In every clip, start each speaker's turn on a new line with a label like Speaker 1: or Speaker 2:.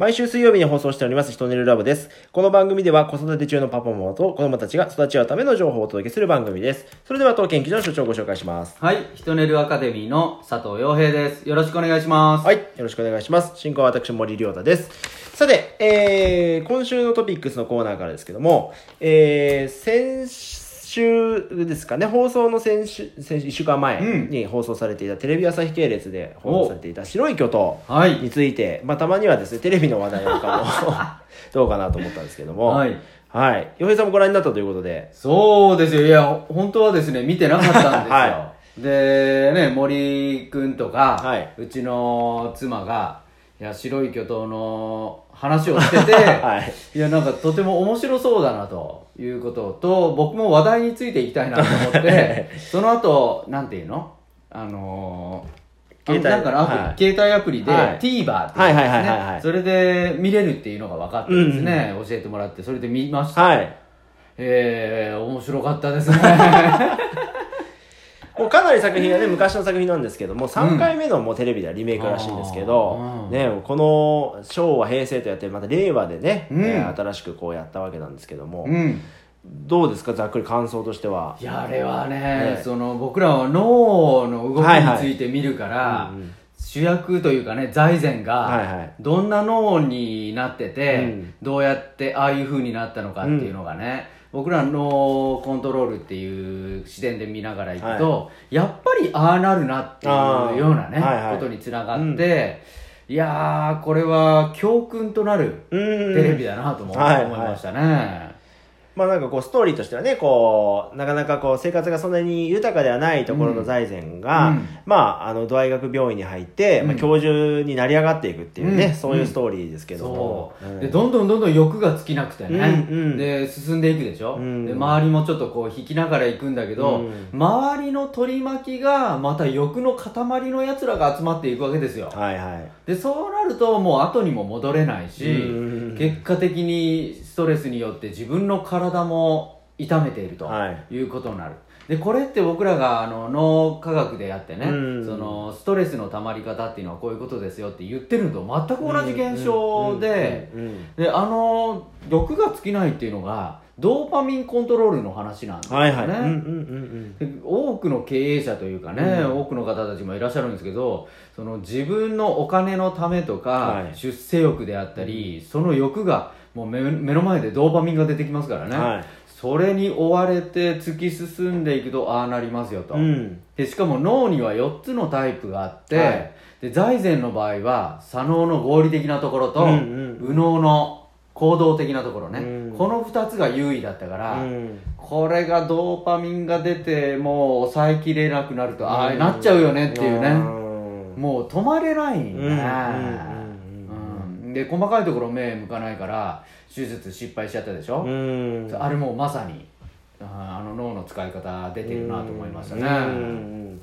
Speaker 1: 毎週水曜日に放送しております、ひとねるラボです。この番組では子育て中のパパママと子供たちが育ち合うための情報をお届けする番組です。それでは当研究所の所長をご紹介します。
Speaker 2: はい、ひとねるアカデミーの佐藤洋平です。よろしくお願いします。
Speaker 1: はい、よろしくお願いします。進行は私、森良太です。さて、えー、今週のトピックスのコーナーからですけども、えー、先週ですかね、放送の先週、先週1週間前に放送されていたテレビ朝日系列で放送されていた白い巨頭
Speaker 2: はい
Speaker 1: について、まあたまにはですね、テレビの話題なんかも どうかなと思ったんですけども、
Speaker 2: はい。
Speaker 1: はい。洋平さんもご覧になったということで、
Speaker 2: そうですよ。いや、ほ本当はですね、見てなかったんですよ。
Speaker 1: は
Speaker 2: で、ね、森くんとか、
Speaker 1: はいう
Speaker 2: ちの妻が、いや、白い巨頭の話をしてて、
Speaker 1: はい。
Speaker 2: いや、なんかとても面白そうだなということと、僕も話題についていきたいなと思って、その後、なんていうの？あのー、
Speaker 1: 携帯。
Speaker 2: なんかのアプリ、
Speaker 1: はい。
Speaker 2: 携帯アプリで、
Speaker 1: はい。
Speaker 2: TVer っていうですね、それで見れるっていうのが分かってですね、教えてもらって、それで見ました。
Speaker 1: はい。
Speaker 2: えー、面白かったですね。
Speaker 1: かなり作品はね、昔の作品なんですけども、3回目のもうテレビではリメイクらしいんですけど、
Speaker 2: うん。
Speaker 1: ね、この昭和、平成とやって、また令和でね、新しくこうやったわけなんですけども、
Speaker 2: うん。
Speaker 1: どうですか、ざっくり感想としては。
Speaker 2: いや、あれはね、
Speaker 1: ね。
Speaker 2: その、僕らは脳の動きについて見るから、主役というかね、財前
Speaker 1: はい
Speaker 2: が
Speaker 1: はい、
Speaker 2: どんな脳になってて、
Speaker 1: うん。
Speaker 2: どうやってああいう風になったのかっていうのがね、僕ら脳コントロールっていう視点で見ながらいくと、やっぱりああなるなっていうようなね、
Speaker 1: はいはい。
Speaker 2: ことにつながって、いやー、これは教訓となる
Speaker 1: うん。
Speaker 2: テレビだなとも思
Speaker 1: はい
Speaker 2: いましたね。
Speaker 1: まあなんかこうストーリーとしてはね、こう、なかなかこう生活がそんなに豊かではないところの財前が、
Speaker 2: うん。
Speaker 1: まああの、土合学病院に入って、まあ
Speaker 2: うん
Speaker 1: 教授になり上がっていくっていうね、
Speaker 2: うん。
Speaker 1: そういうストーリーですけども。
Speaker 2: そう、
Speaker 1: ん。
Speaker 2: でどんどんどんどん欲が尽きなくてね、
Speaker 1: うんうん。
Speaker 2: で進んでいくでしょ、
Speaker 1: うん。
Speaker 2: で周りもちょっとこう引きながら行くんだけど、
Speaker 1: うん。
Speaker 2: 周りの取り巻きがまた欲の塊のやつらが集まっていくわけですよ。
Speaker 1: はいはい。
Speaker 2: でそうなるともう後にも戻れないし、
Speaker 1: うん。
Speaker 2: 結果的にストレスによって自分の体も痛めていると
Speaker 1: はい。
Speaker 2: いうことになる、でこれって僕らがあの脳科学でやってね、
Speaker 1: うん。
Speaker 2: そのストレスの溜まり方っていうのはこういうことですよって言ってるのと全く同じ現象で、であの欲が尽きないっていうのがドーパミンコントロールの話なんですよね、多くの経営者というかね、
Speaker 1: うん。
Speaker 2: 多くの方たちもいらっしゃるんですけどその自分のお金のためとか、
Speaker 1: はい。
Speaker 2: 出世欲であったり、その欲がもう目目の前でドーパミンが出てきますからね、
Speaker 1: はい。
Speaker 2: それに追われて突き進んでいくとああなりますよと、
Speaker 1: うん。
Speaker 2: でしかも脳には4つのタイプがあって、
Speaker 1: はい。
Speaker 2: で財前の場合は左脳の合理的なところと、
Speaker 1: うんうん。
Speaker 2: 右脳の行動的なところね、
Speaker 1: うん。
Speaker 2: この2つが優位だったから、
Speaker 1: うん。
Speaker 2: これがドーパミンが出てもう抑えきれなくなると、ああ
Speaker 1: うん。
Speaker 2: なっちゃうよねっていうね、
Speaker 1: うん
Speaker 2: もう止まれないんだね、で細かいところ目向かないから手術失敗しちゃったでしょ、
Speaker 1: うん。
Speaker 2: あれもうまさにあの脳の使い方出てるなと思いましたね、
Speaker 1: うん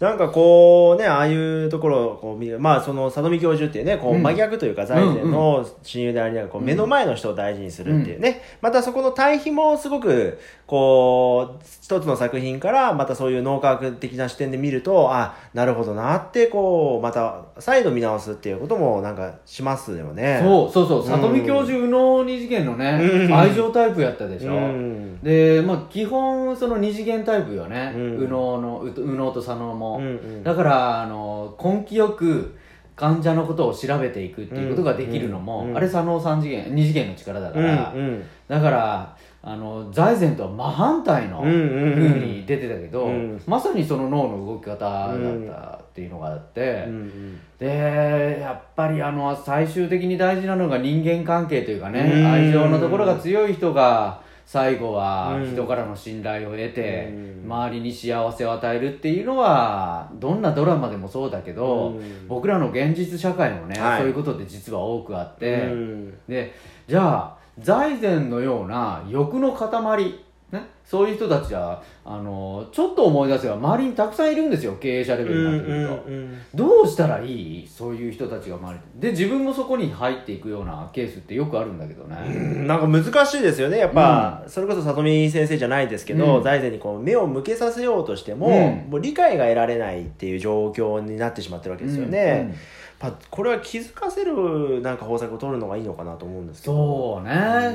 Speaker 1: なんかこうね、ああいうところをこう見る、まあその佐富教授っていうね、こう
Speaker 2: うん。
Speaker 1: 真逆というか財前の親友でありながら、こう目の前の人を大事にするっていうね、またそこの対比もすごく、こう、一つの作品からまたそういう脳科学的な視点で見ると、あ、なるほどなって、こう、また再度見直すっていうこともなんかしますよね。
Speaker 2: そうそうそう。里見教授右脳二次元のね、
Speaker 1: うん。
Speaker 2: 愛情タイプやったでしょ、
Speaker 1: うん。
Speaker 2: でまあ基本その二次元タイプよね、
Speaker 1: うん。
Speaker 2: 右脳のう右脳と左脳も、
Speaker 1: うんうん。
Speaker 2: だからあの根気よく患者のことを調べていくっていうことができるのも、
Speaker 1: うんうん
Speaker 2: あれ左脳三次元二次元の力だか
Speaker 1: うん
Speaker 2: ら、
Speaker 1: うん。
Speaker 2: だからあの財前とは真反対の
Speaker 1: うんう
Speaker 2: に出てたけど、
Speaker 1: うん。
Speaker 2: まさにその脳の動き方だったっていうのがあって、
Speaker 1: うんうん。
Speaker 2: でやっぱりあの最終的に大事なのが人間関係というかね、
Speaker 1: うん。
Speaker 2: 愛情のところが強い人が最後は
Speaker 1: うん
Speaker 2: 人からの信頼を得て、
Speaker 1: うん。
Speaker 2: 周りに幸せを与えるっていうのはどんなドラマでもそうだけど、
Speaker 1: うん。
Speaker 2: 僕らの現実社会もね、
Speaker 1: はい。
Speaker 2: そういうことって実は多くあって、
Speaker 1: うん。
Speaker 2: でじゃあ財前のような欲の塊ね、そういう人たちはあのちょっと思い出せば周りにたくさんいるんですよ。経営者レベルになってくると、
Speaker 1: うんうん
Speaker 2: どうしたらいい？そういう人たちが周りで自分もそこに入っていくようなケースってよくあるんだけどね、
Speaker 1: うんなんか難しいですよね。やっぱ、それこそ里見先生じゃないですけど、
Speaker 2: うん。
Speaker 1: 財前にこう目を向けさせようとしても,、
Speaker 2: うん。
Speaker 1: もう理解が得られないっていう状況になってしまってるわけですよね、やっぱこれは気づかせるなんか方策を取るのがいいのかなと思うんですけど。
Speaker 2: そうね、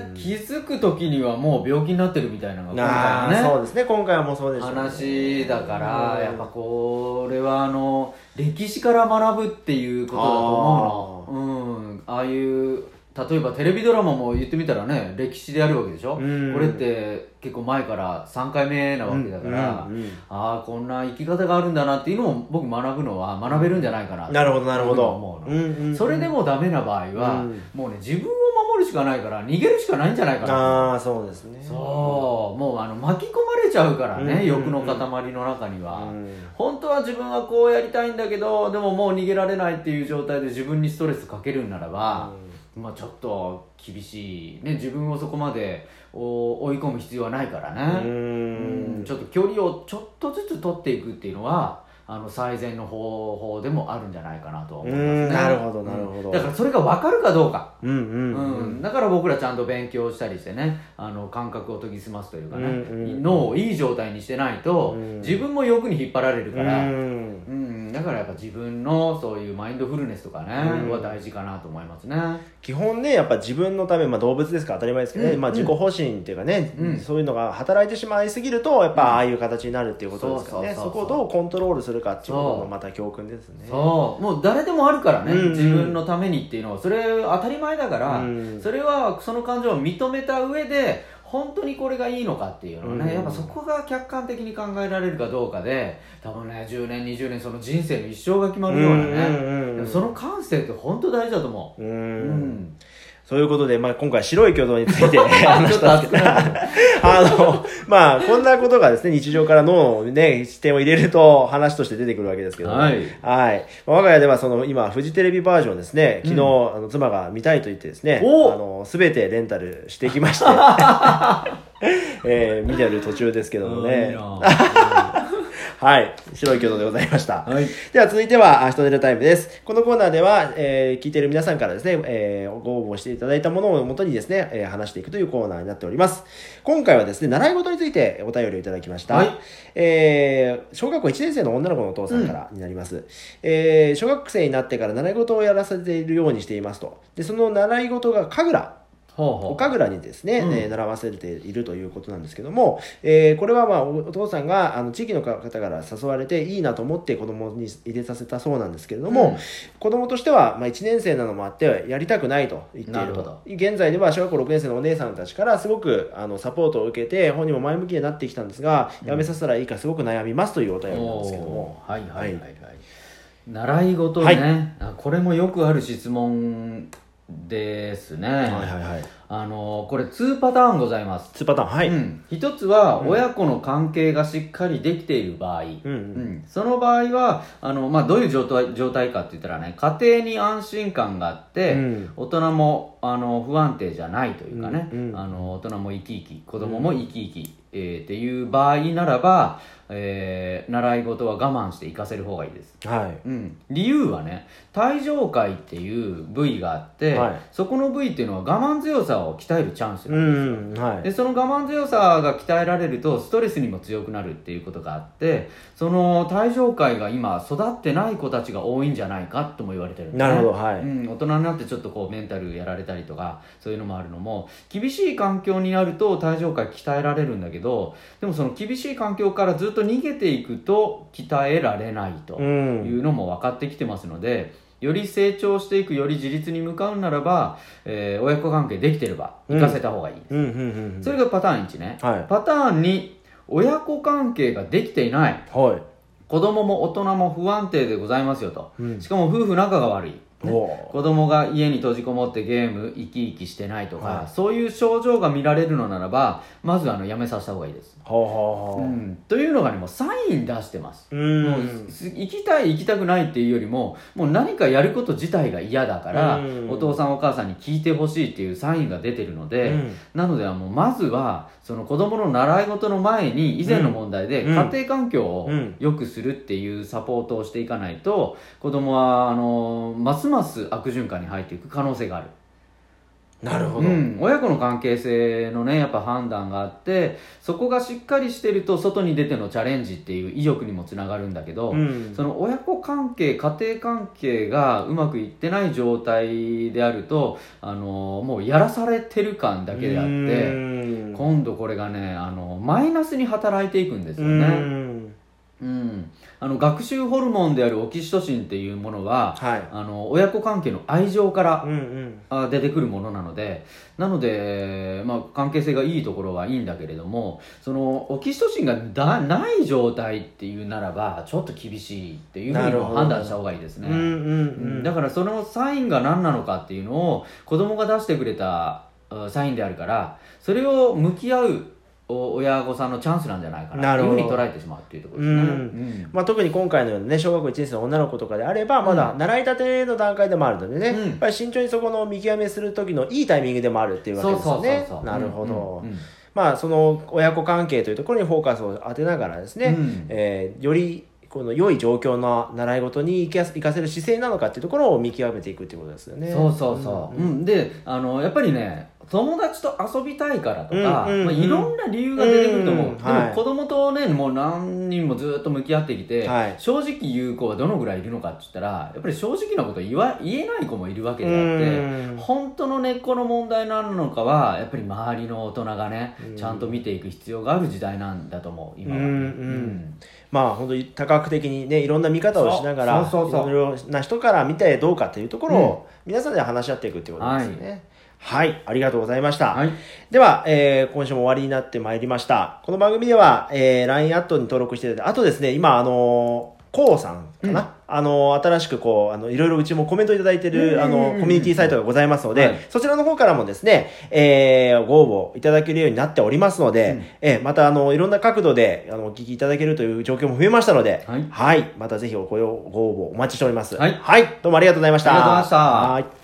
Speaker 1: うん。
Speaker 2: 気づく時にはもう病気になってるみたいなのが
Speaker 1: あ
Speaker 2: 今回のね。
Speaker 1: ーそうですね。今回はもうそうでしょうね。
Speaker 2: 話だから、
Speaker 1: うん
Speaker 2: やっぱこれはあの歴史から学ぶっていうことだと思うの。うん。ああいう例えばテレビドラマも言ってみたらね歴史でやるわけでしょ、
Speaker 1: うん。
Speaker 2: これって結構前から3回目なわけだから、
Speaker 1: うんうんうん。
Speaker 2: ああこんな生き方があるんだなっていうのを僕学ぶのは学べるんじゃないかな
Speaker 1: なるほどなるほど。
Speaker 2: 思うの、
Speaker 1: うんうんうん。
Speaker 2: それでもダメな場合は、
Speaker 1: うん。
Speaker 2: もうね自分を守るしかないから逃げるしかないんじゃないかな
Speaker 1: ああそうですね。
Speaker 2: そう。もうあの巻き込まれちゃうからね、
Speaker 1: うん
Speaker 2: 欲の塊の中には、
Speaker 1: うん。
Speaker 2: 本当は自分はこうやりたいんだけどでももう逃げられないっていう状態で自分にストレスかけるんならば、まあちょっと厳しい。ね自分をそこまでお追い込む必要はないから
Speaker 1: う
Speaker 2: ね、
Speaker 1: ん。
Speaker 2: うんちょっと距離をちょっとずつ取っていくっていうのはあの最善の方法でもあるんじゃないかなとは思いますね。
Speaker 1: うんなるほどなるほど。
Speaker 2: だからそれが分かるかどうか。
Speaker 1: うんうん
Speaker 2: うん、だから僕らちゃんと勉強したりしてねあの感覚を研ぎ澄ますというかね、
Speaker 1: うんうん
Speaker 2: 脳をいい状態にしてないと、
Speaker 1: うん。
Speaker 2: 自分も欲に引っ張られるから、
Speaker 1: うん。
Speaker 2: うん、だからやっぱ自分のそういうマインドフルネスとかね、
Speaker 1: うん。
Speaker 2: は大事かなと思いますね。
Speaker 1: 基本ねやっぱ自分のため、まあ、動物ですから当たり前ですけどね、
Speaker 2: うん。
Speaker 1: まあ、自己保身っていうかね、
Speaker 2: うん。
Speaker 1: そういうのが働いてしまいすぎるとやっぱああいう形になるっていうことですからね、
Speaker 2: そ
Speaker 1: こをどうコントロールするかっていうもまた教訓ですね。
Speaker 2: そう。もう誰でもあるからね、
Speaker 1: うんうん。
Speaker 2: 自分のためにっていうのは。それ当たり前だから、
Speaker 1: うん
Speaker 2: それはその感情を認めた上で本当にこれがいいのかっていうのをね、
Speaker 1: うん
Speaker 2: やっぱそこが客観的に考えられるかどうかで多分ね10年20年その人生の一生が決まるようなね、
Speaker 1: うんうんうん
Speaker 2: その感性って本当大事だと思
Speaker 1: う。ん。
Speaker 2: う、うん
Speaker 1: そういうことで、まあ、今回白い挙動について 話したんですけど。あの、まあ、こんなことがですね、日常から脳をね、視点を入れると話として出てくるわけですけども
Speaker 2: はい。
Speaker 1: はい。まあ我が家ではその、今、フジテレビバージョンですね、昨日、あの、妻が見たいと言ってですね、
Speaker 2: お
Speaker 1: あの、すべてレンタルしてきまして、えー、見てる途中ですけどもね。
Speaker 2: な
Speaker 1: はい。白い挙動でございました。
Speaker 2: はい
Speaker 1: では続いては、あ人出るタイムです。このコーナーでは、えー聞いている皆さんからですね、えーご応募していただいたものをもとにですね、えー話していくというコーナーになっております。今回はですね、習い事についてお便りをいただきました。
Speaker 2: はい
Speaker 1: えー小学校1年生の女の子のお父さんからになります。えー小学生になってから習い事をやらせているようにしていますと。で、その習い事が神楽。
Speaker 2: ほうほう。
Speaker 1: お神楽にですね、
Speaker 2: うん。
Speaker 1: えー習わせているということなんですけども、えーこれはまあおお父さんがあの地域の方から誘われていいなと思って子供に入れさせたそうなんですけれども、
Speaker 2: うん。
Speaker 1: 子供としてはまあ1年生なのもあってやりたくないと言っている。と現在では小学校6年生のお姉さんたちからすごくあのサポートを受けて本人も前向きになってきたんですが、やめさせたらいいかすごく悩みますというお便りなんですけども。
Speaker 2: おーはいはいはい。はい、習い事ね、
Speaker 1: はい。
Speaker 2: あこれもよくある質問ですね、
Speaker 1: はいはいはい。
Speaker 2: あのこれ2パターンございます、
Speaker 1: 2パターンはい、
Speaker 2: うん、一つは親子の関係がしっかりできている場合、
Speaker 1: うんうん。
Speaker 2: その場合はあの、まあ、どういう状態状態かって言ったらね家庭に安心感があって、
Speaker 1: うん。
Speaker 2: 大人もあの不安定じゃないというかね、
Speaker 1: うんうん。
Speaker 2: あの大人も生き生き子供も生き生き、えーっていう場合ならば、えー習い事は我慢して行かせる方がいいです。
Speaker 1: はい。
Speaker 2: うん、理由はね体上界っていう部位があって、
Speaker 1: はい。
Speaker 2: そこの部位っていうのは我慢強さを鍛えるチャンス
Speaker 1: う
Speaker 2: なんですよ、
Speaker 1: んはい。
Speaker 2: でその我慢強さが鍛えられるとストレスにも強くなるっていうことがあってその体上界が今育ってない子たちが多いんじゃないかとも言われてるんですね。
Speaker 1: なるほどはい。
Speaker 2: うん、大人になってちょっとこうメンタルやられたりとかそういうのもあるのも厳しい環境になると体上界鍛えられるんだけどでもその厳しい環境からずっと逃げていくと鍛えられないと
Speaker 1: うん。
Speaker 2: いうのも分かってきてますので、より成長していくより自立に向かうならば、えー親子関係できてれば行かせた方がいい、
Speaker 1: うんうんうんうん。
Speaker 2: それがパターン1ね、
Speaker 1: はい。
Speaker 2: パターン2親子関係ができていない。
Speaker 1: はい。
Speaker 2: 子供も大人も不安定でございますよと、
Speaker 1: うん。
Speaker 2: しかも夫婦仲が悪い
Speaker 1: おー。
Speaker 2: 子供が家に閉じこもってゲーム生き生きしてないとか、
Speaker 1: はい。
Speaker 2: そういう症状が見られるのならばまずあのやめさせた方がいいです、
Speaker 1: ほうほうほう
Speaker 2: うん、というのがねもうサイン出してます。
Speaker 1: うん。
Speaker 2: もうす行きたい行きたくないっていうよりももう何かやること自体が嫌だから、
Speaker 1: うん。
Speaker 2: お父さんお母さんに聞いてほしいっていうサインが出てるので、
Speaker 1: うん。
Speaker 2: なのではもうまずはその子供の習い事の前に以前の問題で
Speaker 1: うん。
Speaker 2: 家庭環境を
Speaker 1: うん。
Speaker 2: 良くするっていうサポートをしていかないと子供はあのますます悪循環に入っていく可能性がある。
Speaker 1: なるほど。
Speaker 2: うん、親子の関係性のねやっぱ判断があってそこがしっかりしてると外に出てのチャレンジっていう意欲にもつながるんだけど、
Speaker 1: うん
Speaker 2: その親子関係家庭関係がうまくいってない状態であるとあのもうやらされてる感だけであって
Speaker 1: うん
Speaker 2: 今度これがねあのマイナスに働いていくんですよ
Speaker 1: う
Speaker 2: ね。
Speaker 1: ん
Speaker 2: うん、あの学習ホルモンであるオキシトシンっていうものは
Speaker 1: はい。
Speaker 2: あの親子関係の愛情から
Speaker 1: うんうん。
Speaker 2: あ出てくるものなのでなので、まあ、関係性がいいところはいいんだけれどもそのオキシトシンがだない状態っていうならばちょっと厳しいっていうふうに判断した方がいいですね、
Speaker 1: うんうんう
Speaker 2: うん
Speaker 1: ん。
Speaker 2: だからそのサインが何なのかっていうのを子供が出してくれたあサインであるからそれを向き合うお親御さんのチャンスなんじゃないかなというふうに捉えてしまうっていうところですね、
Speaker 1: うん。
Speaker 2: うん。
Speaker 1: まあ、特に今回のようなね、小学校1年生の女の子とかであれば、まだ習いたての段階でもあるのでね、
Speaker 2: うん。
Speaker 1: やっぱり慎重にそこの見極めする時のいいタイミングでもあるっていうわけですよね。なるほど。
Speaker 2: うん。うん。
Speaker 1: まあ、その親子関係というところにフォーカスを当てながらですね、
Speaker 2: うん。
Speaker 1: えーよりこの良い状況の習い事に生かす生かせる姿勢なのかっていうところを見極めていくっていうことですよね。
Speaker 2: そうそうそう、うん。であのやっぱりね友達と遊びたいからとか、
Speaker 1: うんうんうん。
Speaker 2: まあ、いろんな理由が出てくると思う、
Speaker 1: うん
Speaker 2: で
Speaker 1: はい。
Speaker 2: も子供とねもう何人もずっと向き合ってきて、
Speaker 1: はい。
Speaker 2: 正直言う子はどのぐらいいるのかって言ったらやっぱり正直なこと言わ言えない子もいるわけであって、
Speaker 1: うん。
Speaker 2: 本当の根っこの問題なのかはやっぱり周りの大人がね、
Speaker 1: うん。
Speaker 2: ちゃんと見ていく必要がある時代なんだと思う今は。ね、
Speaker 1: うん。うん。まあ本当に多角的にねいろんな見方をしながらいろいろな人から見てどうかっていうところを皆さんで話し合っていくっていうことですよね。はい、ありがとうございました。
Speaker 2: はい。
Speaker 1: では、えー今週も終わりになってまいりました。この番組では、えー LINE アットに登録していただいて、あとですね、今、あのー、こうさんかな、あのー新しくこう、あの、いろいろうちもコメントいただいてる、あ
Speaker 2: うんうんうんうん。
Speaker 1: の、コミュニティサイトがございますので、
Speaker 2: はい。
Speaker 1: そちらの方からもですね、えーご応募いただけるようになっておりますので、
Speaker 2: うん。
Speaker 1: えーまた、あの、いろんな角度で、あの、お聞きいただけるという状況も増えましたので、
Speaker 2: はい。
Speaker 1: またぜひお声を、ご応募お待ちしております。
Speaker 2: はい。
Speaker 1: どうもありがとうございました。
Speaker 2: ありがとうございました。
Speaker 1: はい